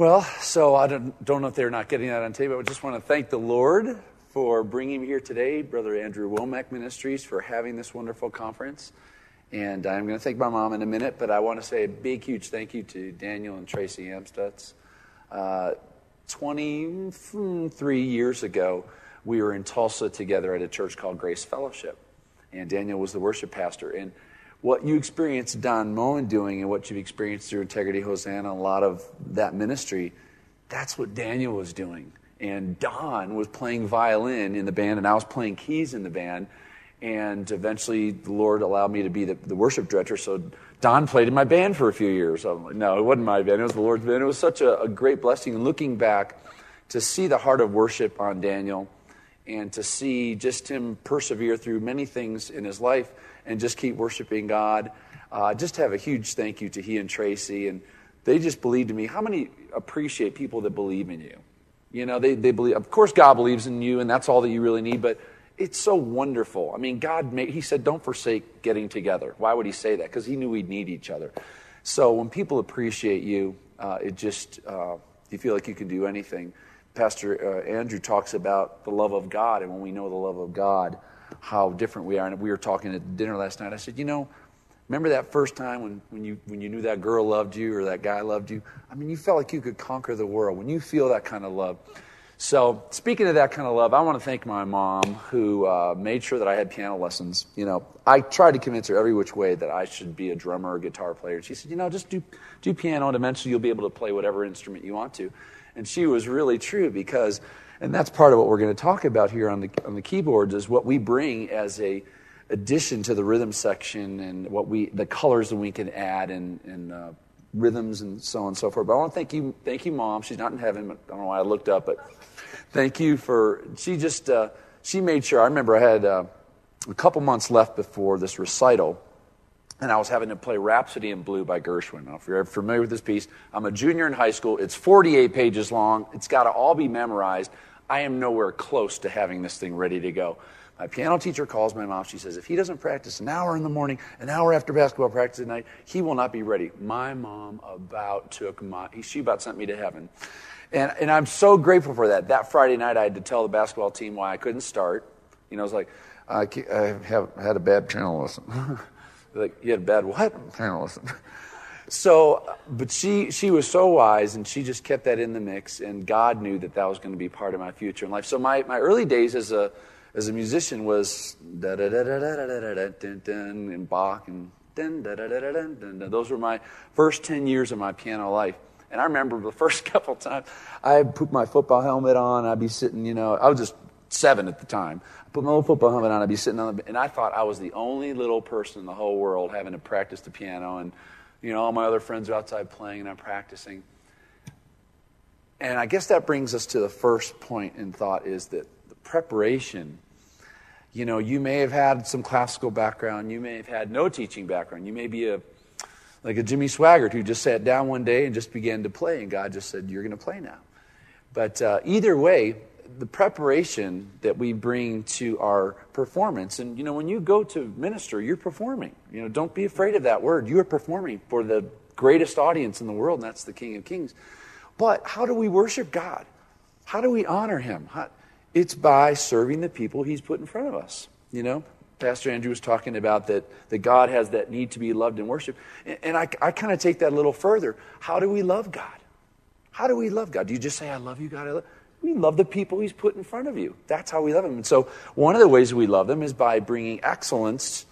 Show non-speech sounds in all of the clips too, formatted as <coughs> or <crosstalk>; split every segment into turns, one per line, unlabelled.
Well, so I don't, don't know if they're not getting that on tape, but I just want to thank the Lord for bringing me here today, Brother Andrew Wommack Ministries, for having this wonderful conference. And I'm going to thank my mom in a minute, but I want to say a big, huge thank you to Daniel and Tracy Amstutz. Uh, 23 years ago, we were in Tulsa together at a church called Grace Fellowship. And Daniel was the worship pastor. And what you experienced Don Moen doing and what you've experienced through Integrity Hosanna, a lot of that ministry, that's what Daniel was doing. And Don was playing violin in the band, and I was playing keys in the band. And eventually, the Lord allowed me to be the, the worship director. So Don played in my band for a few years. Like, no, it wasn't my band; it was the Lord's band. It was such a, a great blessing. And looking back, to see the heart of worship on Daniel, and to see just him persevere through many things in his life and just keep worshiping God. Uh, just have a huge thank you to he and Tracy. And they just believed in me. How many appreciate people that believe in you? You know, they, they believe, of course, God believes in you, and that's all that you really need, but it's so wonderful. I mean, God made, He said, don't forsake getting together. Why would He say that? Because He knew we'd need each other. So when people appreciate you, uh, it just, uh, you feel like you can do anything. Pastor uh, Andrew talks about the love of God, and when we know the love of God, how different we are. And we were talking at dinner last night. I said, you know, remember that first time when, when, you, when you knew that girl loved you or that guy loved you? I mean, you felt like you could conquer the world when you feel that kind of love. So, speaking of that kind of love, I want to thank my mom who uh, made sure that I had piano lessons. You know, I tried to convince her every which way that I should be a drummer or guitar player. She said, you know, just do, do piano and eventually you'll be able to play whatever instrument you want to. And she was really true because and that's part of what we're going to talk about here on the, on the keyboards is what we bring as a addition to the rhythm section and what we the colors that we can add and, and uh, rhythms and so on and so forth. But I want to thank you, thank you, mom. She's not in heaven. But I don't know why I looked up, but thank you for she just uh, she made sure. I remember I had uh, a couple months left before this recital, and I was having to play Rhapsody in Blue by Gershwin. Now, if you're familiar with this piece, I'm a junior in high school. It's 48 pages long. It's got to all be memorized. I am nowhere close to having this thing ready to go. My piano teacher calls my mom. She says, if he doesn't practice an hour in the morning, an hour after basketball practice at night, he will not be ready. My mom about took my, she about sent me to heaven. And, and I'm so grateful for that. That Friday night, I had to tell the basketball team why I couldn't start. You know, I was like, I, I have had a bad piano lesson. <laughs> like, you had a bad what? <laughs> Piano lesson. So, but she, she was so wise and she just kept that in the mix, and God knew that that was going to be part of my future in life. So, my, my early days as a, as a musician was da da da da da da da da da da and Bach and dun, da da da da da da. Those were my first 10 years of my piano life. And I remember the first couple times I put my football helmet on, I'd be sitting, you know, I was just seven at the time. I put my little football helmet on, I'd be sitting on the, and I thought I was the only little person in the whole world having to practice the piano and you know, all my other friends are outside playing and I'm practicing. And I guess that brings us to the first point in thought is that the preparation, you know, you may have had some classical background, you may have had no teaching background, you may be a like a Jimmy Swaggart who just sat down one day and just began to play, and God just said, You're going to play now. But uh, either way, the preparation that we bring to our performance. And, you know, when you go to minister, you're performing. You know, don't be afraid of that word. You are performing for the greatest audience in the world, and that's the King of Kings. But how do we worship God? How do we honor Him? How, it's by serving the people He's put in front of us. You know, Pastor Andrew was talking about that, that God has that need to be loved and worshiped. And, and I, I kind of take that a little further. How do we love God? How do we love God? Do you just say, I love you, God? We love the people he's put in front of you. That's how we love him. And so, one of the ways we love them is by bringing excellence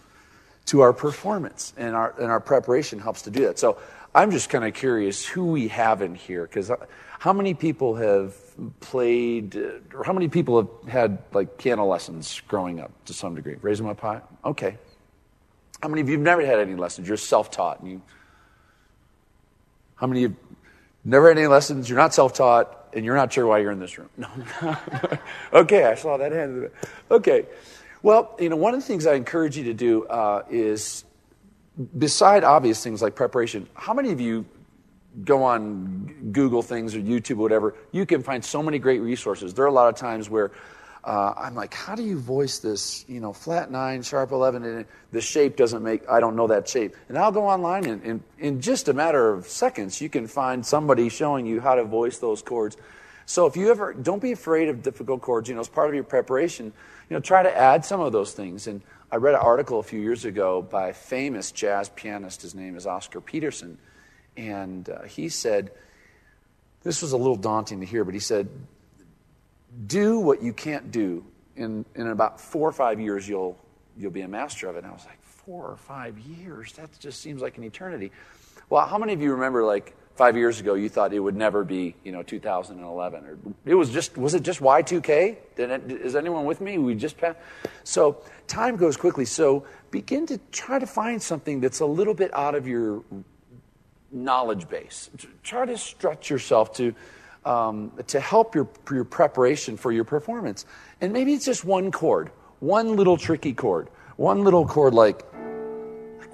to our performance, and our, and our preparation helps to do that. So, I'm just kind of curious who we have in here, because uh, how many people have played, uh, or how many people have had like piano lessons growing up to some degree? Raise them up high. Okay. How many of you have never had any lessons? You're self taught. And you, how many of you never had any lessons? You're not self taught and you're not sure why you're in this room. <laughs> No. okay, I saw that hand. Okay. Well, you know, one of the things I encourage you to do uh, is, beside obvious things like preparation, how many of you go on Google things or YouTube or whatever? You can find so many great resources. There are a lot of times where uh, I'm like, how do you voice this? You know, flat nine, sharp 11, and the shape doesn't make, I don't know that shape. And I'll go online, and, and in just a matter of seconds, you can find somebody showing you how to voice those chords. So if you ever, don't be afraid of difficult chords. You know, as part of your preparation, you know, try to add some of those things. And I read an article a few years ago by a famous jazz pianist. His name is Oscar Peterson. And uh, he said, this was a little daunting to hear, but he said, do what you can't do. In, in about four or five years, you'll, you'll be a master of it. And I was like, four or five years? That just seems like an eternity. Well, how many of you remember, like, five years ago, you thought it would never be, you know, 2011? Or it was just, was it just Y2K? Did it, is anyone with me? We just passed. So time goes quickly. So begin to try to find something that's a little bit out of your knowledge base. Try to stretch yourself to um, to help your, your preparation for your performance. And maybe it's just one chord, one little tricky chord, one little chord like,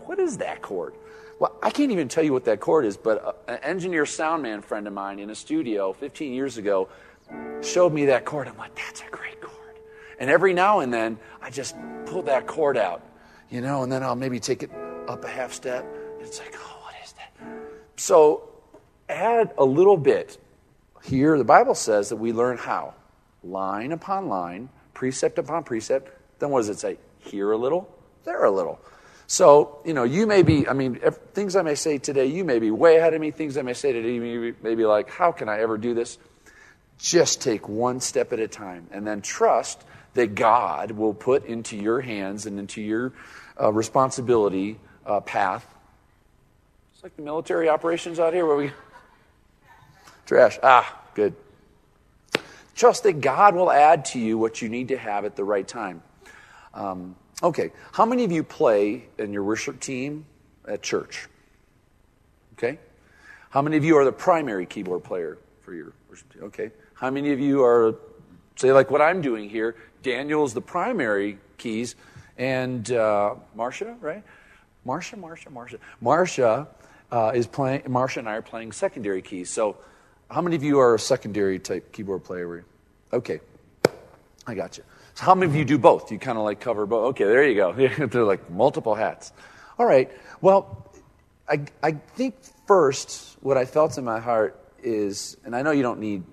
what is that chord? Well, I can't even tell you what that chord is, but an engineer soundman friend of mine in a studio 15 years ago showed me that chord. I'm like, that's a great chord. And every now and then, I just pull that chord out, you know, and then I'll maybe take it up a half step. It's like, oh, what is that? So add a little bit here, the Bible says that we learn how? Line upon line, precept upon precept. Then what does it say? Here a little, there a little. So, you know, you may be, I mean, if, things I may say today, you may be way ahead of me. Things I may say today, you may be like, how can I ever do this? Just take one step at a time and then trust that God will put into your hands and into your uh, responsibility uh, path. It's like the military operations out here where we Trash. Ah, good. Trust that God will add to you what you need to have at the right time. Um, okay, how many of you play in your worship team at church? Okay. How many of you are the primary keyboard player for your worship team? Okay. How many of you are, say, like what I'm doing here? Daniel's the primary keys, and uh, Marcia, right? Marcia, Marcia, Marcia. Marcia uh, is playing. Marcia and I are playing secondary keys. So how many of you are a secondary type keyboard player? Okay, I got you. So how many of you do both? You kind of like cover both? Okay, there you go. <laughs> They're like multiple hats. All right. Well, I, I think first what I felt in my heart is, and I know you don't need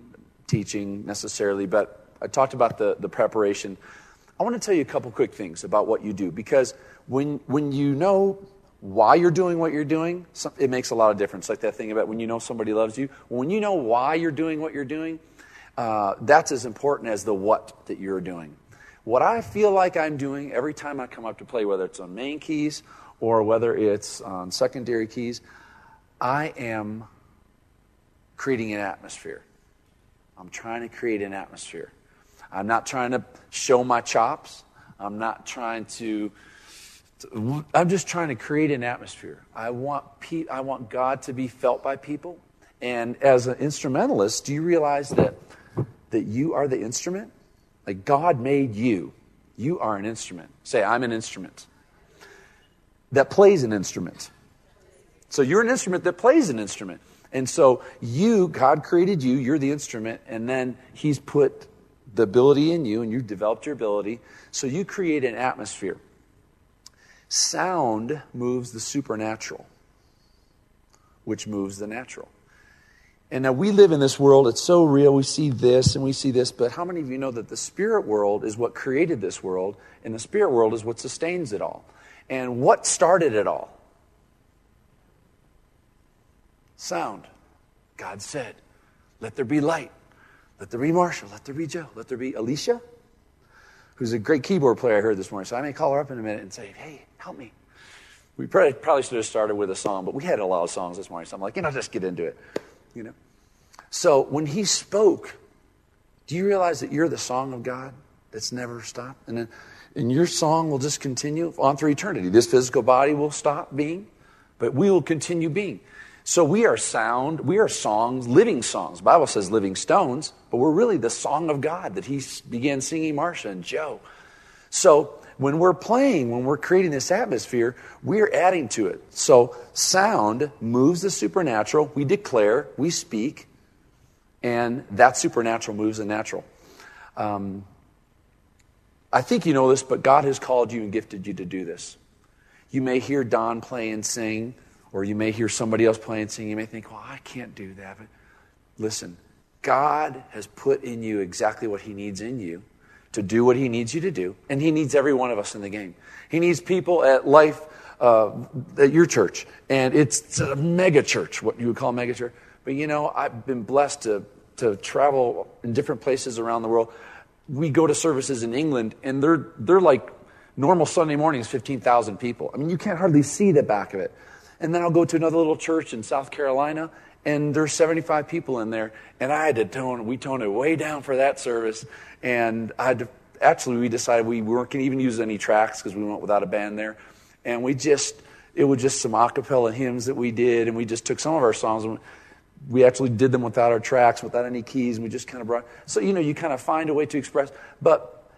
teaching necessarily, but I talked about the, the preparation. I want to tell you a couple quick things about what you do because when, when you know why you're doing what you're doing, it makes a lot of difference. Like that thing about when you know somebody loves you. When you know why you're doing what you're doing, uh, that's as important as the what that you're doing. What I feel like I'm doing every time I come up to play, whether it's on main keys or whether it's on secondary keys, I am creating an atmosphere. I'm trying to create an atmosphere. I'm not trying to show my chops. I'm not trying to I'm just trying to create an atmosphere. I want, pe- I want God to be felt by people. And as an instrumentalist, do you realize that, that you are the instrument? Like God made you. You are an instrument. Say, I'm an instrument that plays an instrument. So you're an instrument that plays an instrument. And so you, God created you, you're the instrument, and then He's put the ability in you, and you've developed your ability. So you create an atmosphere. Sound moves the supernatural, which moves the natural. And now we live in this world, it's so real. We see this and we see this, but how many of you know that the spirit world is what created this world, and the spirit world is what sustains it all? And what started it all? Sound. God said, Let there be light. Let there be Marshall. Let there be Joe. Let there be Alicia, who's a great keyboard player I heard this morning. So I may call her up in a minute and say, Hey, Help me. We probably, probably should have started with a song, but we had a lot of songs this morning. So I'm like, you know, just get into it. You know? So when he spoke, do you realize that you're the song of God that's never stopped? And then and your song will just continue on through eternity. This physical body will stop being, but we will continue being. So we are sound, we are songs, living songs. The Bible says living stones, but we're really the song of God that he began singing Marcia and Joe. So when we're playing, when we're creating this atmosphere, we're adding to it. So sound moves the supernatural. We declare, we speak, and that supernatural moves the natural. Um, I think you know this, but God has called you and gifted you to do this. You may hear Don play and sing, or you may hear somebody else play and sing. You may think, well, I can't do that. But listen, God has put in you exactly what He needs in you to do what He needs you to do, and He needs every one of us in the game. He needs people at life, uh, at your church, and it's a mega church, what you would call a mega church. But you know, I've been blessed to, to travel in different places around the world. We go to services in England, and they're, they're like normal Sunday mornings, 15,000 people. I mean, you can't hardly see the back of it. And then I'll go to another little church in South Carolina, and there's 75 people in there. And I had to tone, we toned it way down for that service. And I had to, actually, we decided we weren't going to even use any tracks because we went without a band there. And we just, it was just some a cappella hymns that we did. And we just took some of our songs and we actually did them without our tracks, without any keys. And we just kind of brought, so, you know, you kind of find a way to express. But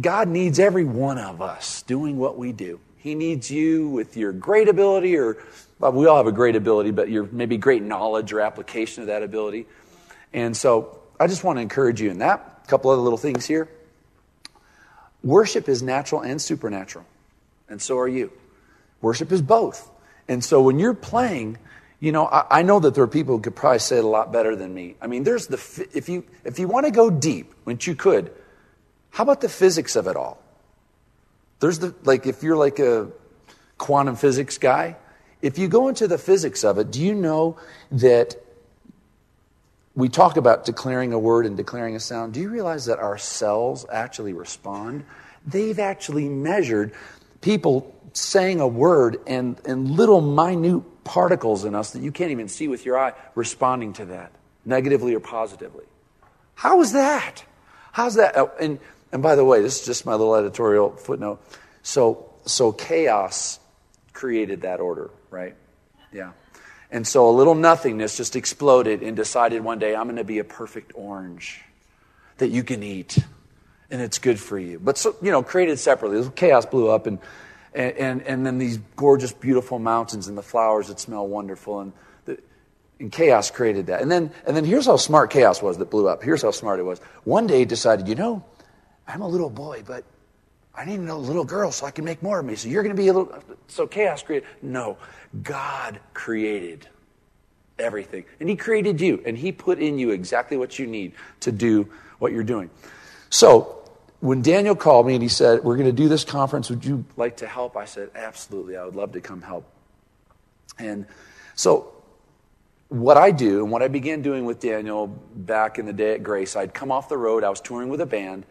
God needs every one of us doing what we do. He needs you with your great ability, or well, we all have a great ability, but your maybe great knowledge or application of that ability. And so I just want to encourage you in that. A couple other little things here. Worship is natural and supernatural, and so are you. Worship is both. And so when you're playing, you know, I, I, know that there are people who could probably say it a lot better than me. I mean, there's the if you if you want to go deep, which you could, how about the physics of it all? There's the, like, if you're like a quantum physics guy, if you go into the physics of it, do you know that we talk about declaring a word and declaring a sound? Do you realize that our cells actually respond? They've actually measured people saying a word and, and little minute particles in us that you can't even see with your eye responding to that, negatively or positively. How is that? How's that? Oh, and and by the way, this is just my little editorial footnote. So, so chaos created that order, right? Yeah. And so a little nothingness just exploded and decided one day, I'm going to be a perfect orange that you can eat. And it's good for you. But, so, you know, created separately. Chaos blew up, and, and, and then these gorgeous, beautiful mountains and the flowers that smell wonderful. And, the, and chaos created that. And then, and then here's how smart chaos was that blew up. Here's how smart it was. One day it decided, you know, I'm a little boy, but I need a little girl so I can make more of me. So you're going to be a little. So chaos created. No, God created everything. And He created you, and He put in you exactly what you need to do what you're doing. So when Daniel called me and he said, We're going to do this conference, would you like to help? I said, Absolutely, I would love to come help. And so what I do and what I began doing with Daniel back in the day at Grace, I'd come off the road, I was touring with a band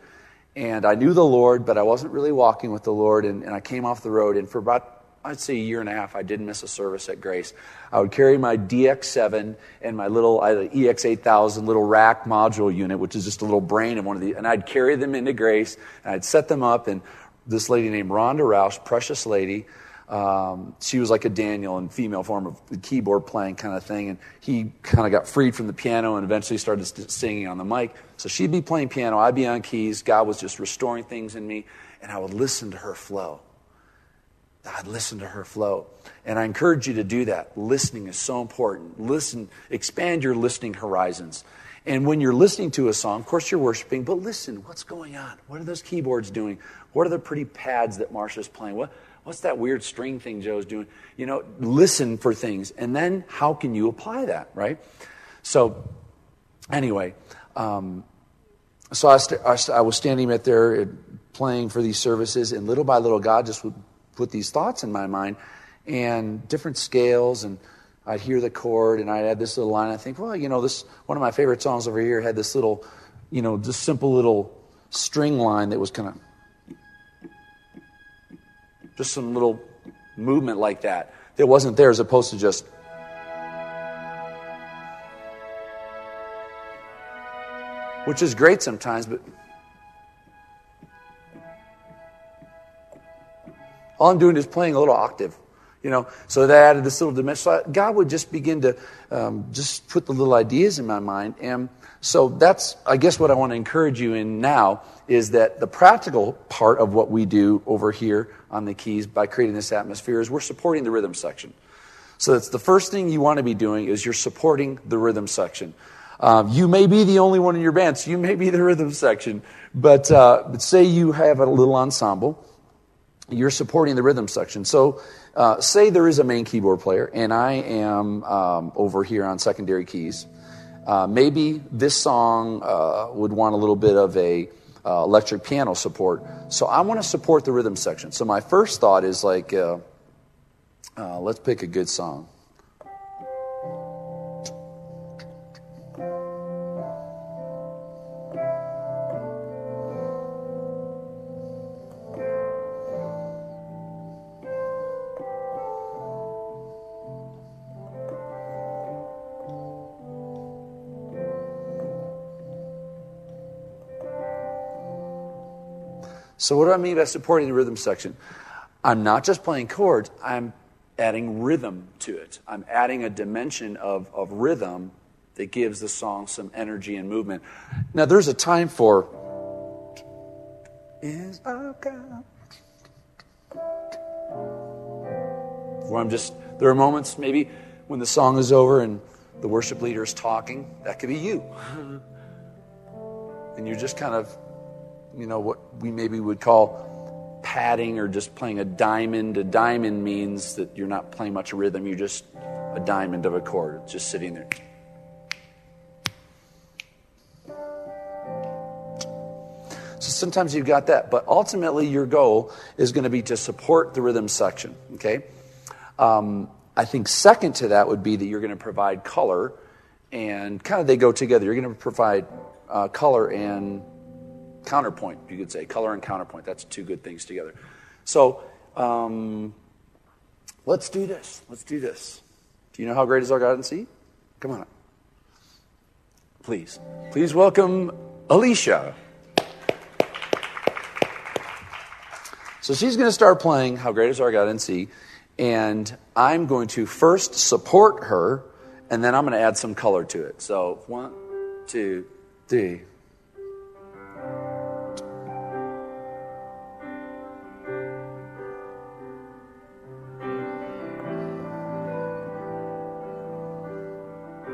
and I knew the Lord, but I wasn't really walking with the Lord. And, and I came off the road, and for about, I'd say, a year and a half, I didn't miss a service at Grace. I would carry my DX7 and my little EX8000 little rack module unit, which is just a little brain of one of the, and I'd carry them into Grace, and I'd set them up. And this lady named Rhonda Roush, precious lady, um, she was like a Daniel in female form of the keyboard playing kind of thing. And he kind of got freed from the piano and eventually started singing on the mic. So she'd be playing piano, I'd be on keys. God was just restoring things in me, and I would listen to her flow. I'd listen to her flow. And I encourage you to do that. Listening is so important. Listen, expand your listening horizons. And when you're listening to a song, of course you're worshiping, but listen, what's going on? What are those keyboards doing? What are the pretty pads that Marcia's playing? What, What's that weird string thing Joe's doing? You know, listen for things. And then how can you apply that, right? So, anyway, um, so I, st- I, st- I, was standing right there playing for these services, and little by little, God just would put these thoughts in my mind and different scales. And I'd hear the chord, and I'd add this little line. I think, well, you know, this one of my favorite songs over here had this little, you know, just simple little string line that was kind of just some little movement like that that wasn't there as opposed to just. Which is great sometimes, but all I'm doing is playing a little octave. You know, so that added this little dimension. God would just begin to um, just put the little ideas in my mind. And so that's, I guess, what I want to encourage you in now is that the practical part of what we do over here on the keys by creating this atmosphere is we're supporting the rhythm section. So that's the first thing you want to be doing is you're supporting the rhythm section. Um, you may be the only one in your band, so you may be the rhythm section. But, uh, but say you have a little ensemble, you're supporting the rhythm section. So uh, say there is a main keyboard player, and I am um, over here on secondary keys. Uh, maybe this song uh, would want a little bit of a uh, electric piano support. So I want to support the rhythm section. So my first thought is like, uh, let's pick a good song. So, what do I mean by supporting the rhythm section? I'm not just playing chords, I'm adding rhythm to it. I'm adding a dimension of, of rhythm that gives the song some energy and movement. Now, there's a time for. Is. Where I'm just, there are moments maybe when the song is over and the worship leader is talking. That could be you. And you're just kind of you know, what we maybe would call padding or just playing a diamond. A diamond means that you're not playing much rhythm, you're just a diamond of a chord, just sitting there. So sometimes you've got that, but ultimately your goal is going to be to support the rhythm section, okay? Um, I think second to that would be that you're going to provide color, and kind of they go together. You're going to provide uh, color and counterpoint, you could say. Color and counterpoint. That's two good things together. So um, let's do this. Let's do this. Do you know how great is our God in C? Come on. Please. Please welcome Alicia. So she's going to start playing How Great is Our God in C, and I'm going to first support her, and then I'm going to add some color to it. So one, two, three.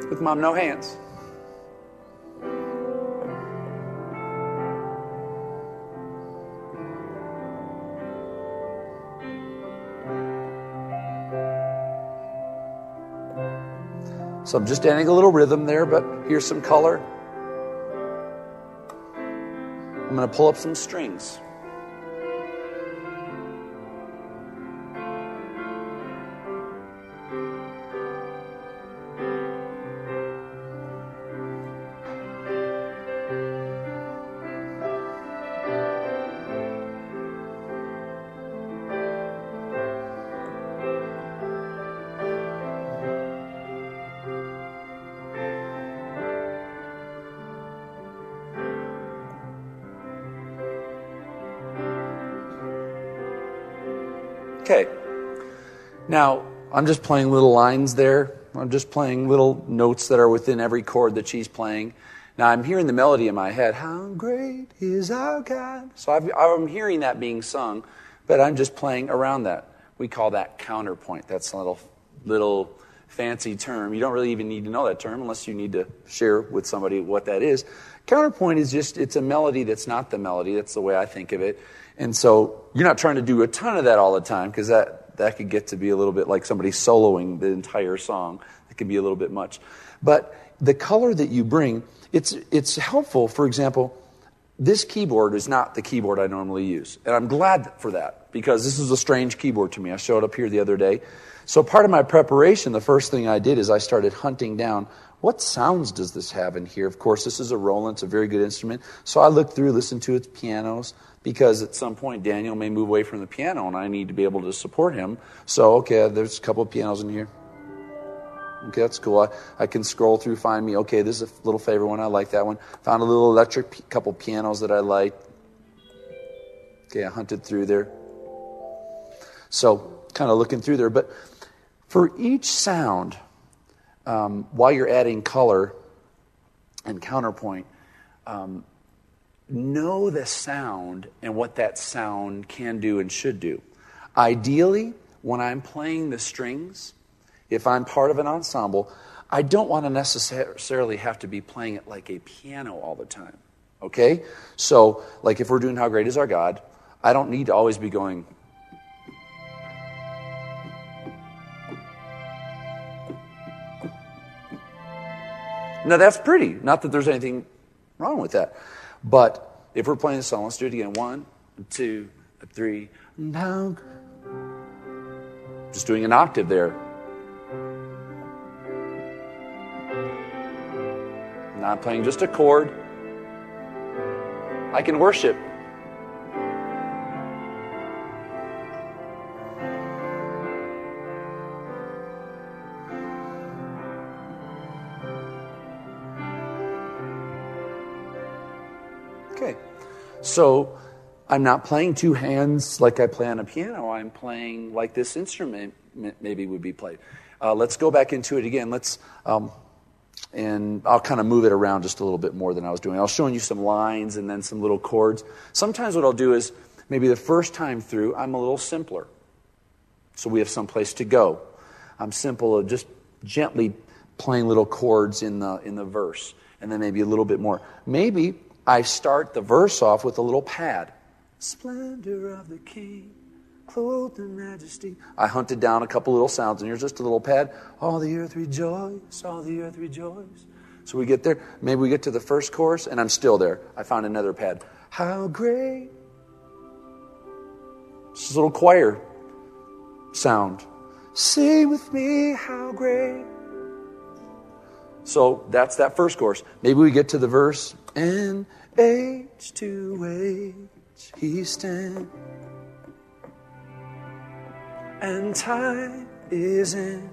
With mom, no hands. So I'm just adding a little rhythm there, but here's some color. I'm going to pull up some strings. Now, I'm just playing little lines there. I'm just playing little notes that are within every chord that she's playing. Now, I'm hearing the melody in my head. How great is our God? So i am hearing that being sung, but I'm just playing around that. We call that counterpoint. That's a little, little fancy term. You don't really even need to know that term unless you need to share with somebody what that is. Counterpoint is just, it's a melody that's not the melody. That's the way I think of it. And so you're not trying to do a ton of that all the time because that, that could get to be a little bit like somebody soloing the entire song. It can be a little bit much. But the color that you bring, it's, it's helpful. For example, this keyboard is not the keyboard I normally use. And I'm glad for that because this is a strange keyboard to me. I showed up here the other day. So, part of my preparation, the first thing I did is I started hunting down what sounds does this have in here? Of course, this is a Roland, it's a very good instrument. So, I looked through, listened to its pianos, because at some point Daniel may move away from the piano and I need to be able to support him. So, okay, there's a couple of pianos in here. Okay, that's cool. I, I can scroll through, find me, okay, this is a little favorite one. I like that one. Found a little electric p- couple pianos that I like. Okay, I hunted through there. So, kind of looking through there. But for each sound, um, while you're adding color and counterpoint, um, know the sound and what that sound can do and should do. Ideally, when I'm playing the strings, if I'm part of an ensemble, I don't want to necessarily have to be playing it like a piano all the time. Okay? So, like if we're doing How Great Is Our God, I don't need to always be going. Now, that's pretty. Not that there's anything wrong with that. But if we're playing the song, let's do it again. One, two, three. Now, just doing an octave there. Not playing just a chord. I can worship. So I'm not playing two hands like I play on a piano. I'm playing like this instrument maybe would be played. Uh, let's go back into it again. Let's. Um, and I'll kind of move it around just a little bit more than I was doing. I was showing you some lines and then some little chords. Sometimes what I'll do is maybe the first time through, I'm a little simpler. So we have some place to go. I'm simple of just gently playing little chords in the, in the verse, and then maybe a little bit more. Maybe I start the verse off with a little pad. Splendor of the King clothed in majesty. I hunted down a couple little sounds, and here's just a little pad. All the earth rejoice, all the earth rejoice. So we get there. Maybe we get to the first chorus, and I'm still there. I found another pad. How great. This is a little choir sound. Sing with me, how great. So that's that first chorus. Maybe we get to the verse, and age to age he stands and time is in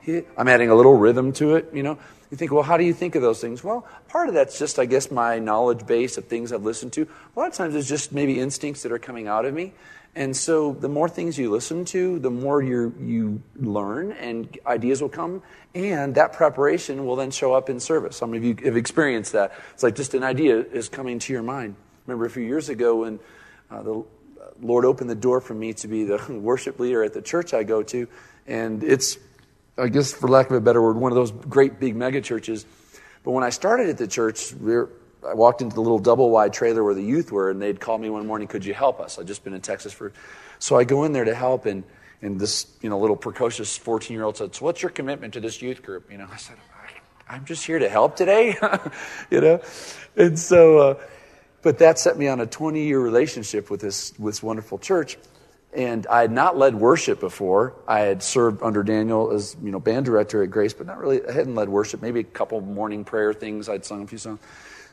here. I'm adding a little rhythm to it, you know. You think, well, how do you think of those things? Well, part of that's just, I guess, my knowledge base of things I've listened to. A lot of times it's just maybe instincts that are coming out of me. And so the more things you listen to, the more you you learn and ideas will come. And that preparation will then show up in service. Some of you have experienced that. It's like just an idea is coming to your mind. Remember a few years ago when uh, the Lord opened the door for me to be the <laughs> worship leader at the church I go to. And it's, I guess, for lack of a better word, one of those great big mega churches. But when I started at the church, we were, I walked into the little double wide trailer where the youth were, and they'd call me one morning, Could you help us? I'd just been in Texas for. So I go in there to help, and, and this you know, little precocious 14 year old said, So what's your commitment to this youth group? You know, I said, I'm just here to help today, <laughs> you know? And so, uh, but that set me on a 20 year relationship with this, with this wonderful church. And I had not led worship before. I had served under Daniel as you know band director at Grace, but not really. I hadn't led worship. Maybe a couple morning prayer things. I'd sung a few songs.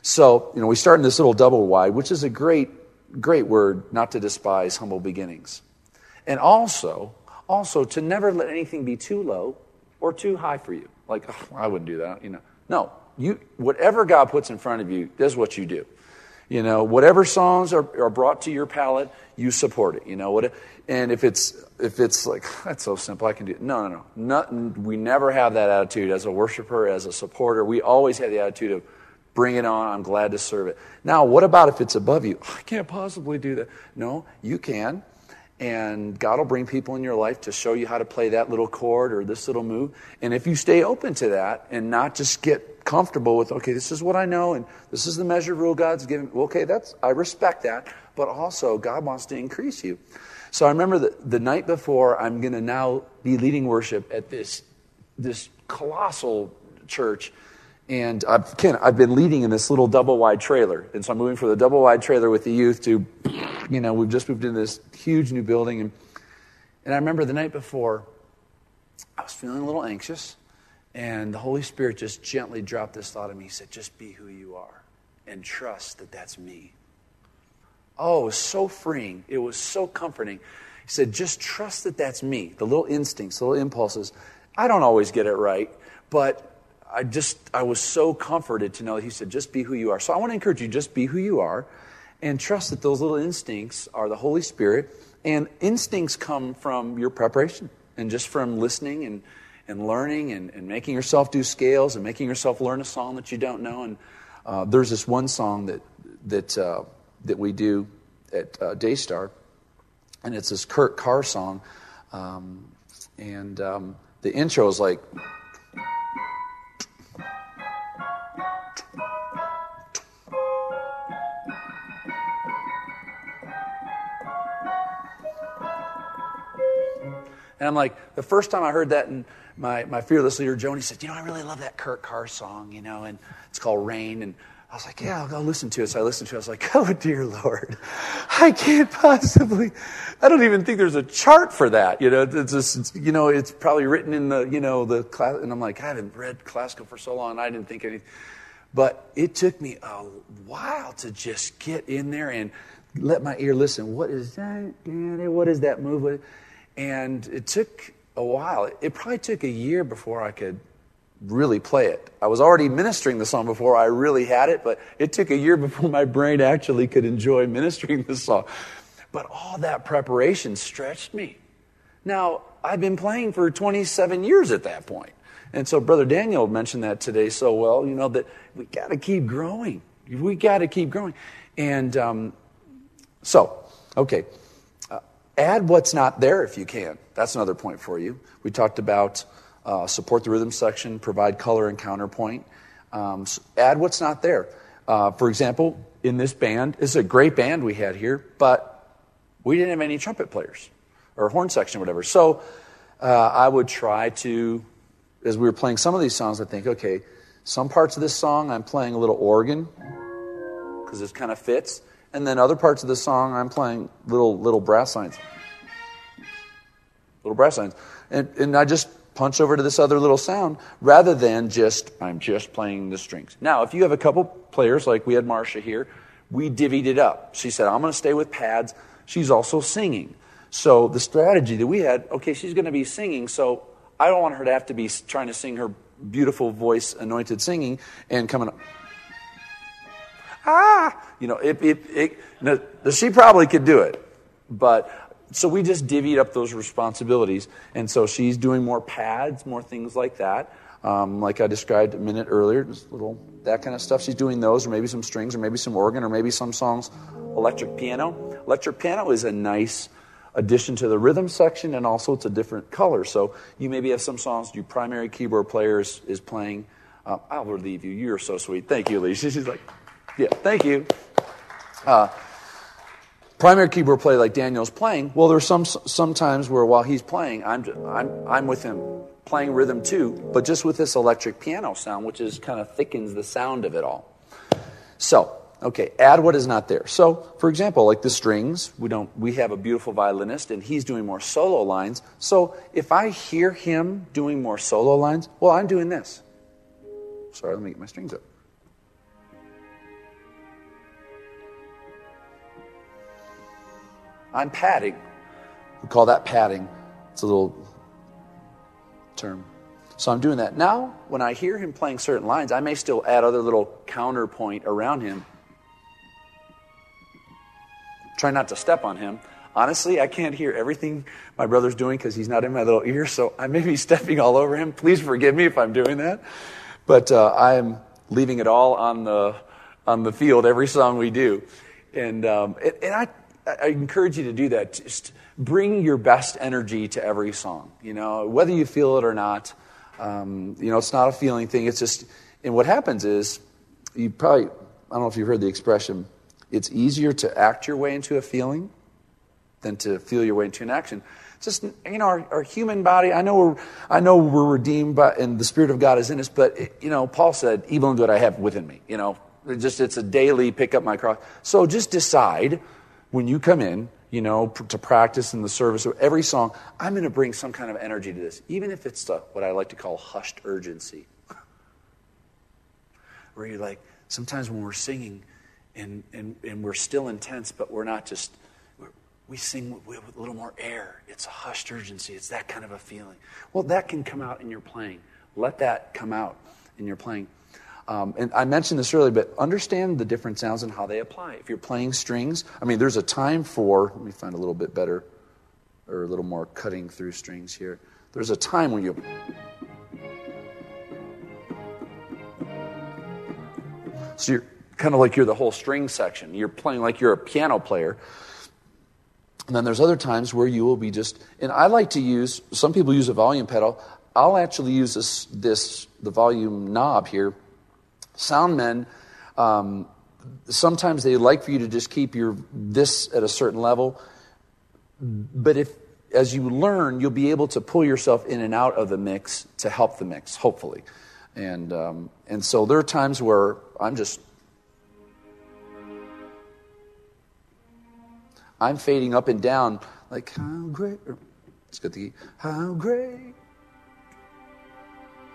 So you know, we start in this little double wide, which is a great, great word not to despise humble beginnings, and also, also to never let anything be too low or too high for you. Like oh, I wouldn't do that. You know, no. You whatever God puts in front of you, that's what you do. You know, whatever songs are, are brought to your palate, you support it. You know what? And if it's if it's like <laughs> that's so simple, I can do it. No, no, no. Nothing, we never have that attitude as a worshiper, as a supporter. We always have the attitude of bring it on. I'm glad to serve it. Now, what about if it's above you? I can't possibly do that. No, you can. And God will bring people in your life to show you how to play that little chord or this little move. And if you stay open to that and not just get comfortable with, okay, this is what I know and this is the measure rule God's given, okay, that's, I respect that. But also, God wants to increase you. So I remember the, the night before, I'm going to now be leading worship at this, this colossal church. And I've, Ken, I've been leading in this little double wide trailer. And so I'm moving from the double wide trailer with the youth to you know, we've just moved into this huge new building. And, and I remember the night before, I was feeling a little anxious. And the Holy Spirit just gently dropped this thought in me. He said, Just be who you are and trust that that's me. Oh, it was so freeing. It was so comforting. He said, Just trust that that's me. The little instincts, the little impulses. I don't always get it right, but I just, I was so comforted to know that he said, Just be who you are. So I want to encourage you, just be who you are and trust that those little instincts are the Holy Spirit. And instincts come from your preparation and just from listening and, and learning and, and making yourself do scales and making yourself learn a song that you don't know. And uh, there's this one song that, that, uh, that we do at uh, Daystar, and it's this Kurt Carr song. Um, and um, the intro is like. And I'm like, the first time I heard that, and my, my fearless leader, Joni, said, You know, I really love that Kurt Carr song, you know, and it's called Rain. And I was like, Yeah, I'll go listen to it. So I listened to it. I was like, <laughs> Oh, dear Lord, I can't possibly. I don't even think there's a chart for that. You know, it's just, you know, it's probably written in the, you know, the class. And I'm like, I haven't read classical for so long. I didn't think anything. But it took me a while to just get in there and let my ear listen. What is that? What is that move? And it took a while. It probably took a year before I could really play it. I was already ministering the song before I really had it, but it took a year <laughs> before my brain actually could enjoy ministering the song. But all that preparation stretched me. Now, I've been playing for 27 years at that point. And so Brother Daniel mentioned that today so well, you know, that we got to keep growing. We got to keep growing. And um, so, okay, add what's not there if you can. That's another point for you. We talked about uh, support the rhythm section, provide color and counterpoint. Um, so add what's not there. Uh, for example, in this band, it's a great band we had here, but we didn't have any trumpet players or horn section or whatever. So uh, I would try to, as we were playing some of these songs, I think, okay, some parts of this song I'm playing a little organ because it kind of fits. And then other parts of the song, I'm playing little little brass lines, little brass lines, and and I just punch over to this other little sound rather than just I'm just playing the strings. Now, if you have a couple players like we had Marcia here, we divvied it up. She said, "I'm going to stay with pads." She's also singing. So the strategy that we had, okay, she's going to be singing, so I don't want her to have to be trying to sing her beautiful voice, anointed singing, and coming up ah, you know, it, it, no, she probably could do it. But so we just divvied up those responsibilities. And so she's doing more pads, more things like that. Um, like I described a minute earlier, just little that kind of stuff. She's doing those, or maybe some strings, or maybe some organ, or maybe some songs, electric piano. Electric piano is a nice addition to the rhythm section, and also it's a different color. So you maybe have some songs your primary keyboard player is, is playing. Uh, I'll relieve you. You're so sweet. Thank you, Alicia. She's like, yeah, thank you. Uh, primary keyboard play like Daniel's playing. Well, there's some sometimes where while he's playing, I'm I'm I'm with him playing rhythm too, but just with this electric piano sound, which is kind of thickens the sound of it all. So, okay, add what is not there. So, for example, like the strings, we don't we have a beautiful violinist and he's doing more solo lines. So, if I hear him doing more solo lines, well, I'm doing this. Sorry, let me get my strings up. I'm padding. We call that padding. It's a little term. So I'm doing that. Now, when I hear him playing certain lines, I may still add other little counterpoint around him. Try not to step on him. Honestly, I can't hear everything my brother's doing because he's not in my little ear, so I may be <laughs> stepping all over him. Please forgive me if I'm doing that. But uh, I am leaving it all on the, on the field every song we do. And, um, and, and I I encourage you to do that. Just bring your best energy to every song. You know, whether you feel it or not. Um, you know, it's not a feeling thing. It's just, and what happens is, you probably, I don't know if you've heard the expression, it's easier to act your way into a feeling than to feel your way into an action. Just, you know, our, our human body, I know we're, I know we're redeemed by, and the Spirit of God is in us, but, it, you know, Paul said, evil and good I have within me. You know, it just, it's a daily pick up my cross. So just decide when you come in, you know, to practice in the service of every song, I'm going to bring some kind of energy to this, even if it's the, what I like to call hushed urgency. Where you're like, sometimes when we're singing and, and, and we're still intense, but we're not just, we're, we sing with, with a little more air. It's a hushed urgency. It's that kind of a feeling. Well, that can come out in your playing. Let that come out in your playing. Um, and I mentioned this earlier, but understand the different sounds and how they apply. If you're playing strings, I mean, there's a time for, let me find a little bit better or a little more cutting through strings here. There's a time when you. So you're kind of like you're the whole string section. You're playing like you're a piano player. And then there's other times where you will be just, and I like to use, some people use a volume pedal. I'll actually use this, this the volume knob here Sound men, um, sometimes they like for you to just keep your this at a certain level. But if as you learn, you'll be able to pull yourself in and out of the mix to help the mix, hopefully. And, um, and so there are times where I'm just, I'm fading up and down, like, how great, let's to the, how great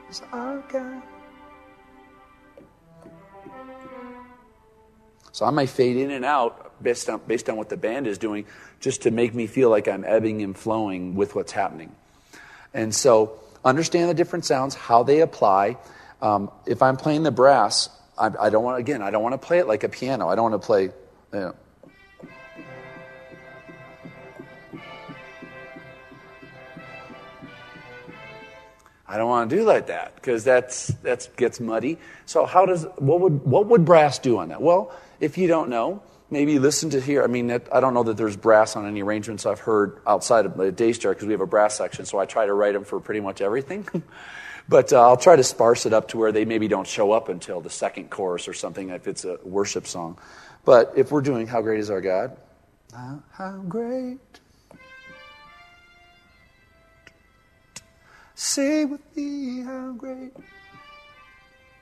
is our God. So I might fade in and out based on, based on what the band is doing, just to make me feel like I'm ebbing and flowing with what's happening. And so understand the different sounds, how they apply. Um, if I'm playing the brass, I, I don't want, again, I don't want to play it like a piano. I don't want to play, you know, I don't want to do like that because that's that gets muddy. So how does what would what would brass do on that? Well, if you don't know, maybe listen to here. I mean, I don't know that there's brass on any arrangements I've heard outside of the Daystar because we have a brass section, so I try to write them for pretty much everything. <laughs> but uh, I'll try to sparse it up to where they maybe don't show up until the second chorus or something if it's a worship song. But if we're doing "How Great Is Our God," how, how great Say with me how great.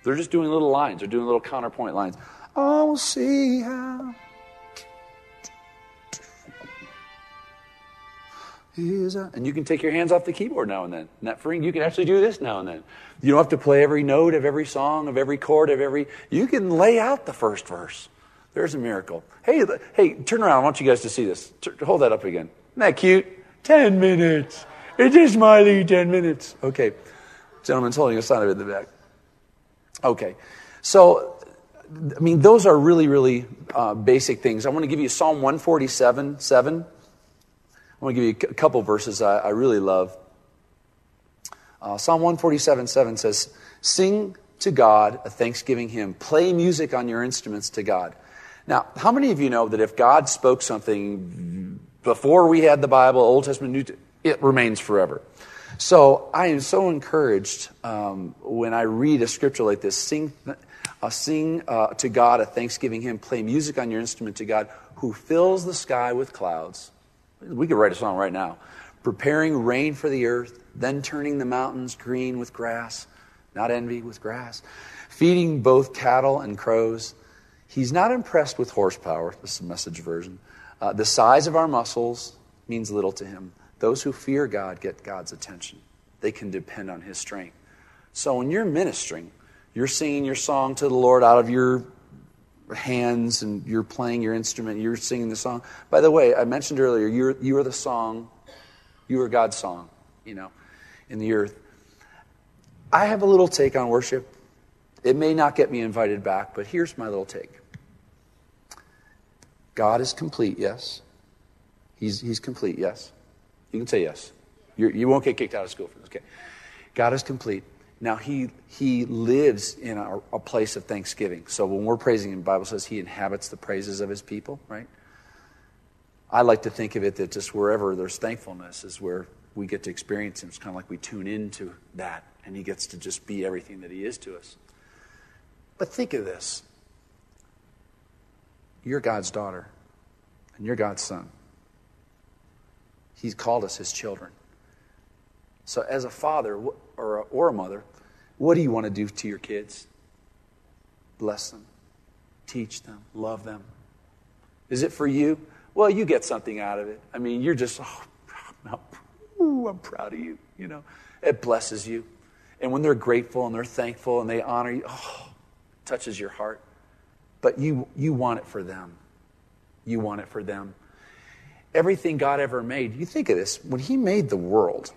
They're just doing little lines. They're doing little counterpoint lines. Oh, see how. And you can take your hands off the keyboard now and then. Not for you can actually do this now and then. You don't have to play every note of every song, of every chord, of every. You can lay out the first verse. There's a miracle. Hey, hey, turn around. I want you guys to see this. Hold that up again. Isn't that cute? Ten minutes. It is my 10 minutes. Okay. Gentleman's holding a sign up in the back. Okay. So, I mean, those are really, really uh, basic things. I want to give you Psalm 147 7. I want to give you a couple verses I, I really love. Uh, Psalm 147 7 says, Sing to God a thanksgiving hymn, play music on your instruments to God. Now, how many of you know that if God spoke something before we had the Bible, Old Testament, New it remains forever. So I am so encouraged um, when I read a scripture like this. Sing, uh, sing uh, to God a thanksgiving hymn. Play music on your instrument to God, who fills the sky with clouds. We could write a song right now. Preparing rain for the earth, then turning the mountains green with grass, not envy with grass. Feeding both cattle and crows. He's not impressed with horsepower. This is the message version. Uh, the size of our muscles means little to him. Those who fear God get God's attention. They can depend on His strength. So when you're ministering, you're singing your song to the Lord out of your hands and you're playing your instrument, you're singing the song. By the way, I mentioned earlier, you're, you are the song, you are God's song, you know, in the earth. I have a little take on worship. It may not get me invited back, but here's my little take God is complete, yes. He's, he's complete, yes. You can say yes. You're, you will not get kicked out of school for this. Okay. God is complete. Now, he, he lives in a, a place of thanksgiving. So when we're praising him, the Bible says he inhabits the praises of his people, right? I like to think of it that just wherever there's thankfulness is where we get to experience him. It's kind of like we tune into that, and he gets to just be everything that he is to us. But think of this you're God's daughter, and you're God's son. He's called us his children. So, as a father or a, or a mother, what do you want to do to your kids? Bless them, teach them, love them. Is it for you? Well, you get something out of it. I mean, you're just, oh, ooh, I'm proud of you. You know, it blesses you. And when they're grateful and they're thankful and they honor you, oh, it touches your heart. But you, you want it for them. You want it for them everything God ever made. You think of this when He made the world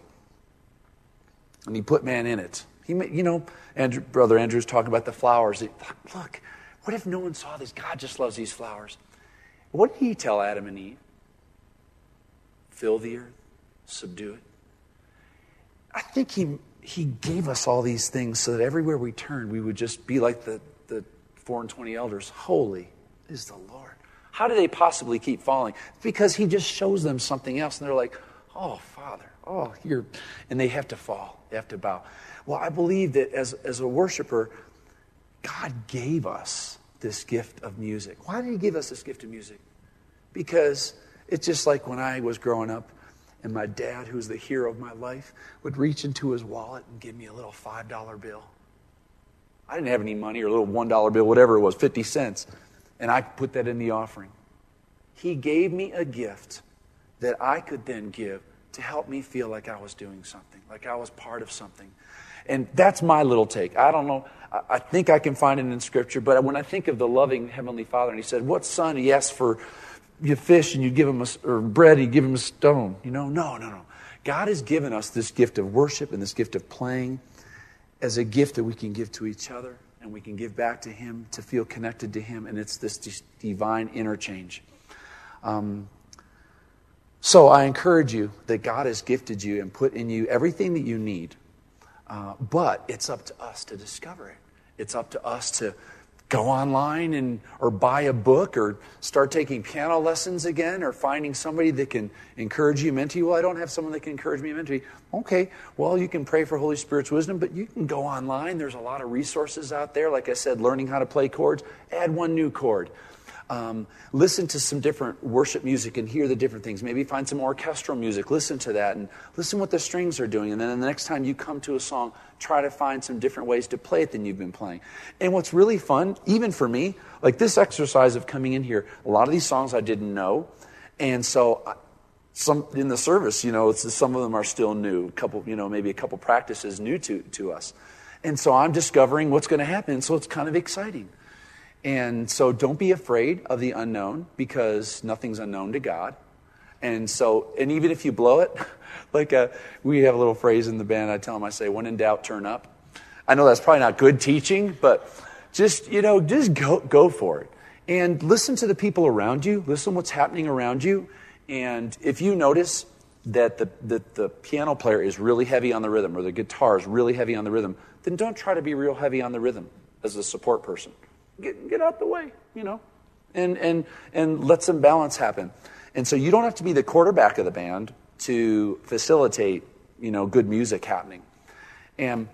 and He put man in it. He you know, Andrew, Brother Andrew's talking about the flowers. He, look, what if no one saw these? God just loves these flowers. What did He tell Adam and Eve? Fill the earth, subdue it. I think He he gave us all these things so that everywhere we turn, we would just be like the, the four and twenty elders. Holy is the Lord. How do they possibly keep falling? Because he just shows them something else, and they're like, oh, Father, oh, you're. And they have to fall, they have to bow. Well, I believe that as, as a worshiper, God gave us this gift of music. Why did he give us this gift of music? Because it's just like when I was growing up, And my dad, who's the hero of my life, would reach into his wallet and give me a little $5 bill. I didn't have any money or a little $1 bill, whatever it was, 50 cents. And I put that in the offering. He gave me a gift that I could then give to help me feel like I was doing something, like I was part of something. And that's my little take. I don't know. I think I can find it in Scripture, but when I think of the loving Heavenly Father, and He said, What son? He asked for you fish and you give him a, or bread, you give him a stone. You know, no, no, no. God has given us this gift of worship and this gift of playing as a gift that we can give to each other and we can give back to Him to feel connected to Him, and it's this divine interchange. Um, so I encourage you that God has gifted you and put in you everything that you need, uh, but it's up to us to discover it. It's up to us to go online and or buy a book or start taking piano lessons again or finding somebody that can encourage you you well i don't have someone that can encourage me you okay well you can pray for holy spirit's wisdom but you can go online. There's a lot of resources out there. Like i said learning how to play chords. Add one new chord um, listen to some different worship music and hear the different things. Maybe find some orchestral music, listen to that, and listen what the strings are doing. And then the next time you come to a song, try to find some different ways to play it than you've been playing. And what's really fun, even for me, like this exercise of coming in here, a lot of these songs I didn't know. And so some in the service, you know, some of them are still new, a couple, you know, maybe a couple practices new to, to us. And so I'm discovering what's going to happen. So it's kind of exciting. And so don't be afraid of the unknown because nothing's unknown to God. And so, and even if you blow it, <laughs> like a, uh, we have a little phrase in the band, I tell them, I say, when in doubt, turn up. I know that's probably not good teaching, but just, you know, just go, go for it. And listen to the people around you, listen what's happening around you. And if you notice that the, that the piano player is really heavy on the rhythm or the guitar is really heavy on the rhythm, then don't try to be real heavy on the rhythm as a support person get, get out the way, you know, and, and, and let some balance happen. And so you don't have to be the quarterback of the band to facilitate, you know, good music happening. And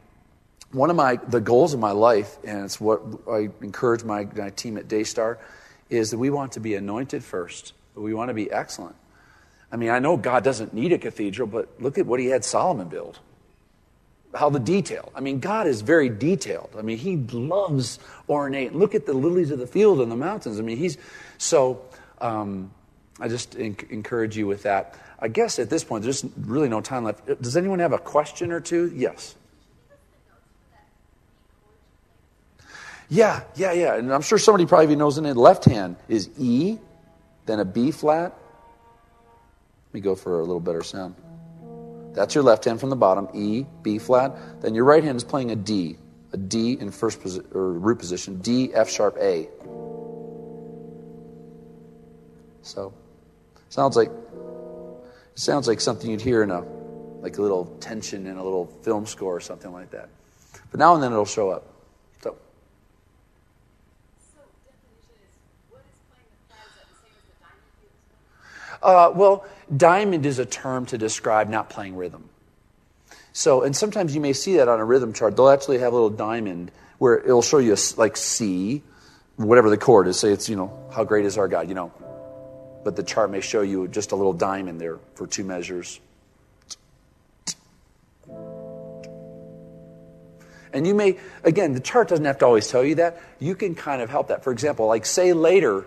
one of my, the goals of my life, and it's what I encourage my, my team at Daystar, is that we want to be anointed first, we want to be excellent. I mean, I know God doesn't need a cathedral, but look at what he had Solomon build how the detail. I mean, God is very detailed. I mean, He loves ornate. Look at the lilies of the field and the mountains. I mean, He's so. Um, I just encourage you with that. I guess at this point, there's really no time left. Does anyone have a question or two? Yes. Yeah, yeah, yeah. And I'm sure somebody probably knows in the left hand is E, then a B flat. Let me go for a little better sound. That's your left hand from the bottom, E, B flat. Then your right hand is playing a D, a D in first position or root position, D, F sharp, A. So, sounds like sounds like something you'd hear in a like a little tension in a little film score or something like that. But now and then it'll show up. So. Uh, well, diamond is a term to describe not playing rhythm. So, and sometimes you may see that on a rhythm chart. They'll actually have a little diamond where it'll show you a, like C, whatever the chord is. Say it's, you know, how great is our God, you know. But the chart may show you just a little diamond there for two measures. And you may, again, the chart doesn't have to always tell you that. You can kind of help that. For example, like say later,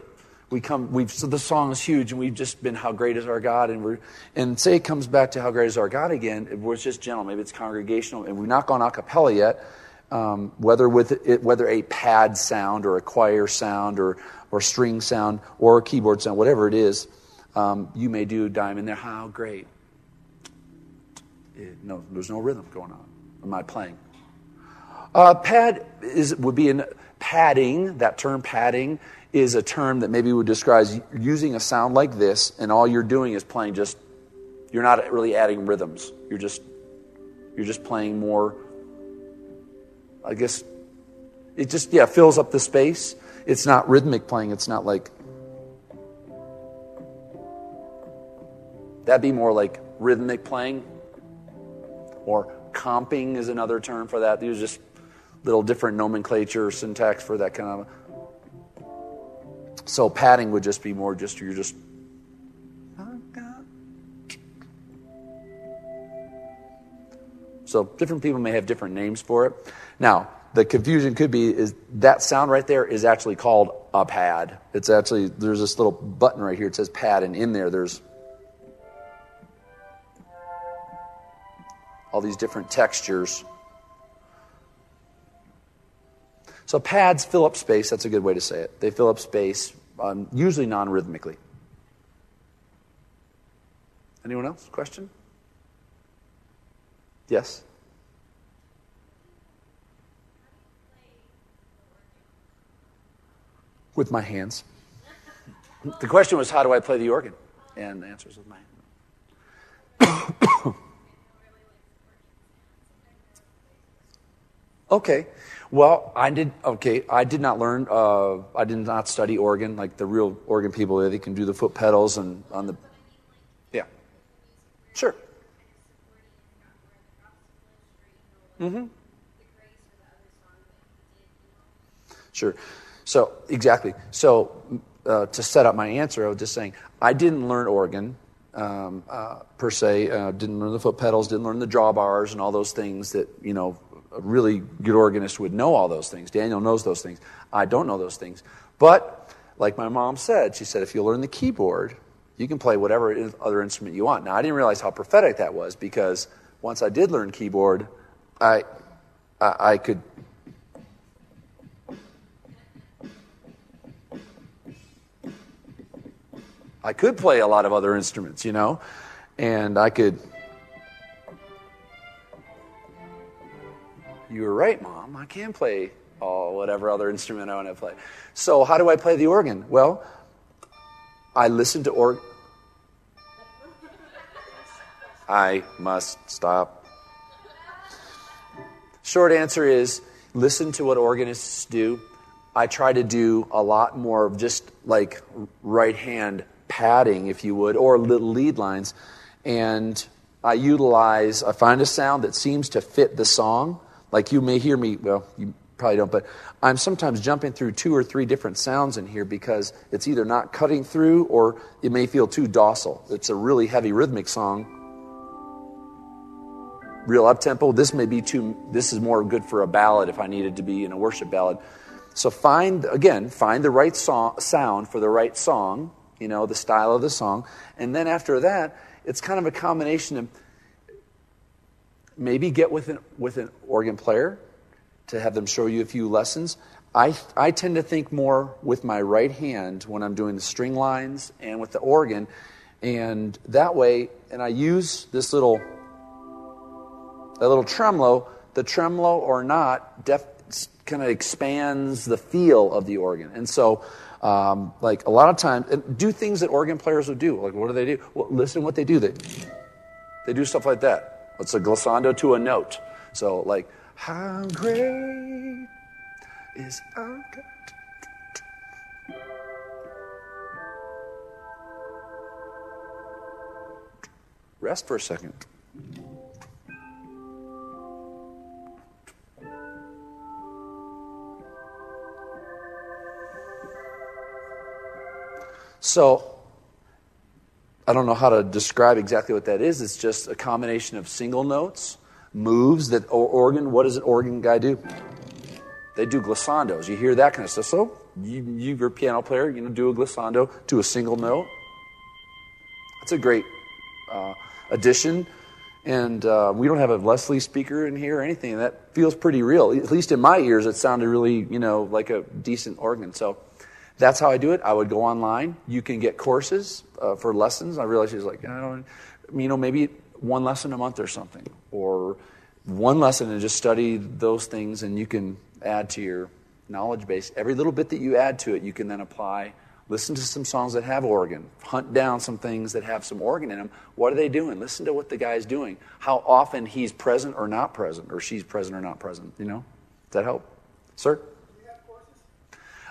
we come we've so the song is huge and we've just been how great is our god? And we're and say it comes back to how great is our god again it was just gentle. Maybe it's congregational and we've not gone a cappella yet um, whether with it, whether a pad sound or a choir sound or or string sound or a keyboard sound whatever it is um, you may do diamond there. How great it, no there's no rhythm going on am i playing. Uh, pad is would be in padding that term padding is a term that maybe would describe using a sound like this, and all you're doing is playing just, you're not really adding rhythms. You're just, you're just playing more, I guess, it just, yeah, fills up the space. It's not rhythmic playing. It's not like, that'd be more like rhythmic playing. Or comping is another term for that. There's just little different nomenclature, syntax for that kind of so padding would just be more just you're just So different people may have different names for it. Now, the confusion could be is that sound right there is actually called a pad. It's actually there's this little button right here. It says pad, and in there there's all these different textures So pads fill up space. That's a good way to say it. They fill up space, um, usually non rhythmically. Anyone else? Question? Yes? With my hands. <laughs> The question was, how do I play the organ? And the answer is with my hands. <coughs> okay. Well, I did. Okay, I did not learn. Uh, I did not study organ like the real organ people. They can do the foot pedals and on the. Yeah. Sure. Mm-hmm. Sure. So exactly. So uh, to set up my answer, I was just saying I didn't learn organ um, uh, per se. Uh, didn't learn the foot pedals. Didn't learn the drawbars and all those things that you know a really good organist would know all those things. Daniel knows those things. I don't know those things. But like my mom said, she said if you learn the keyboard, you can play whatever other instrument you want. Now I didn't realize how prophetic that was because once I did learn keyboard, I I, I could I could play a lot of other instruments, you know, and I could. You were right, Mom. I can play oh, whatever other instrument I want to play. So, how do I play the organ? Well, I listen to organ. I must stop. Short answer is listen to what organists do. I try to do a lot more of just like right hand padding, if you would, or little lead lines. And I utilize, I find a sound that seems to fit the song. Like you may hear me, well, you probably don't, but I'm sometimes jumping through two or three different sounds in here because it's either not cutting through or it may feel too docile. It's a really heavy rhythmic song. Real up tempo. This may be too, this is more good for a ballad if I needed to be in a worship ballad. So find, again, find the right song, sound for the right song you know, the style of the song. And then after that, it's kind of a combination of maybe get with an, with an organ player to have them show you a few lessons. I, I tend to think more with my right hand when I'm doing the string lines and with the organ. And that way, and I use this little, a little tremolo, the tremolo or not, def, kind of expands the feel of the organ. And so um, like a lot of times, do things that organ players would do. Like, what do they do? Well, listen what they do. They, they do stuff like that. It's a glissando to a note. So, like, how great is our God? Rest for a second. So, I don't know how to describe exactly what that is. It's just a combination of single notes, moves that or organ. What does an organ guy do? They do glissandos. You hear that kind of stuff. So you, you're a piano player. You know, do a glissando to a single note. That's a great uh, addition. And uh, we don't have a Leslie speaker in here or anything. That feels pretty real. At least in my ears, it sounded really, you know, like a decent organ. So that's how I do it. I would go online. You can get courses uh, for lessons. I realized she's like, I don't, you know, maybe one lesson a month or something, or one lesson and just study those things, and you can add to your knowledge base. Every little bit that you add to it, you can then apply. Listen to some songs that have organ. Hunt down some things that have some organ in them. What are they doing? Listen to what the guy's doing. How often he's present or not present, or she's present or not present. You know? Does that help? Sir?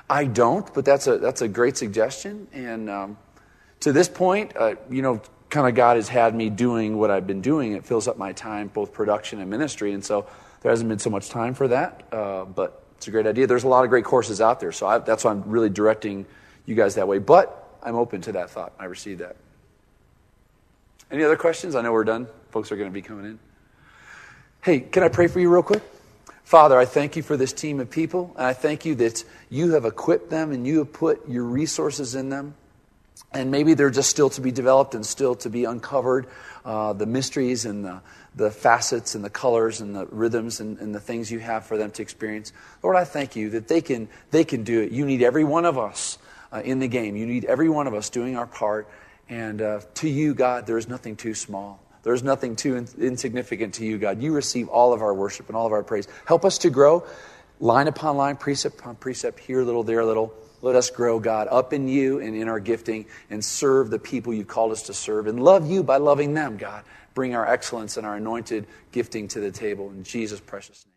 I don't, but that's a that's a great suggestion. And um, to this point, uh, you know, kind of God has had me doing what I've been doing. It fills up my time, both production and ministry, and so there hasn't been so much time for that. Uh, but it's a great idea. There's a lot of great courses out there, so I, that's why I'm really directing you guys that way. But I'm open to that thought. I received that. Any other questions? I know we're done. Folks are going to be coming in. Hey, can I pray for you real quick? Father, I thank you for this team of people, and I thank you that you have equipped them and you have put your resources in them. And maybe they're just still to be developed and still to be uncovered. Uh, the mysteries and the, the facets and the colors and the rhythms and, and the things you have for them to experience. Lord, I thank you that they can, they can do it. You need every one of us uh, in the game. You need every one of us doing our part. And uh, to you, God, there is nothing too small. There's nothing too in- insignificant to you, God. You receive all of our worship and all of our praise. Help us to grow line upon line, precept upon precept, here little, there little. Let us grow, God, up in you and in our gifting and serve the people you've called us to serve and love you by loving them, God. Bring our excellence and our anointed gifting to the table in Jesus' precious name.